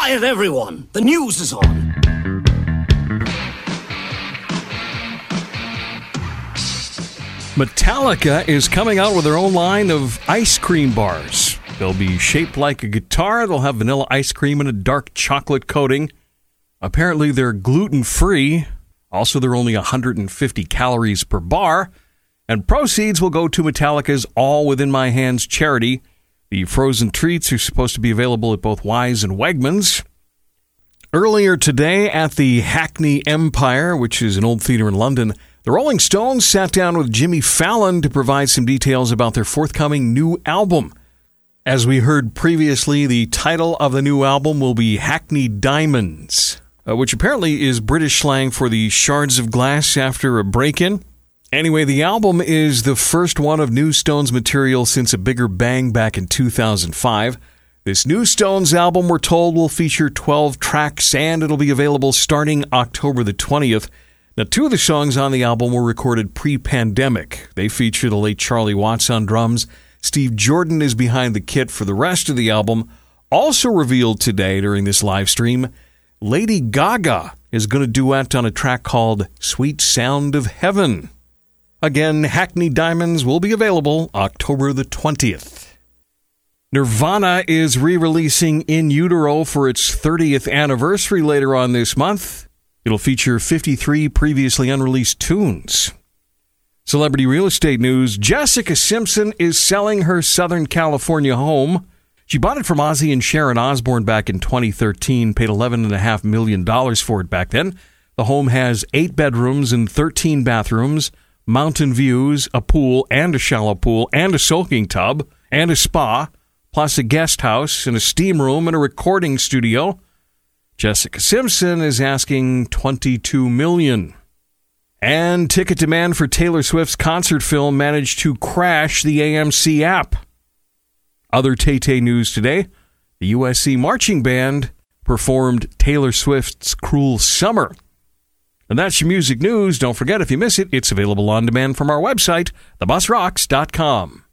Quiet, everyone! The news is on. Metallica is coming out with their own line of ice cream bars. They'll be shaped like a guitar, they'll have vanilla ice cream and a dark chocolate coating. Apparently, they're gluten free. Also, they're only 150 calories per bar. And proceeds will go to Metallica's All Within My Hands charity. The frozen treats are supposed to be available at both Weis and Wegmans. Earlier today at the Hackney Empire, which is an old theater in London, the Rolling Stones sat down with Jimmy Fallon to provide some details about their forthcoming new album. As we heard previously, the title of the new album will be Hackney Diamonds, uh, which apparently is British slang for the shards of glass after a break in. Anyway, the album is the first one of New Stones material since a bigger bang back in 2005. This new Stones album, we're told, will feature 12 tracks and it'll be available starting October the 20th. Now, two of the songs on the album were recorded pre pandemic. They feature the late Charlie Watts on drums. Steve Jordan is behind the kit for the rest of the album. Also revealed today during this live stream, Lady Gaga is going to duet on a track called Sweet Sound of Heaven. Again, Hackney Diamonds will be available October the 20th. Nirvana is re releasing In Utero for its 30th anniversary later on this month. It'll feature 53 previously unreleased tunes. Celebrity real estate news Jessica Simpson is selling her Southern California home. She bought it from Ozzy and Sharon Osbourne back in 2013, paid $11.5 million for it back then. The home has eight bedrooms and 13 bathrooms, mountain views, a pool and a shallow pool, and a soaking tub, and a spa, plus a guest house and a steam room and a recording studio. Jessica Simpson is asking 22 million. And ticket demand for Taylor Swift's concert film managed to crash the AMC app. Other Tay Tay news today the USC Marching Band performed Taylor Swift's Cruel Summer. And that's your music news. Don't forget, if you miss it, it's available on demand from our website, thebusrocks.com.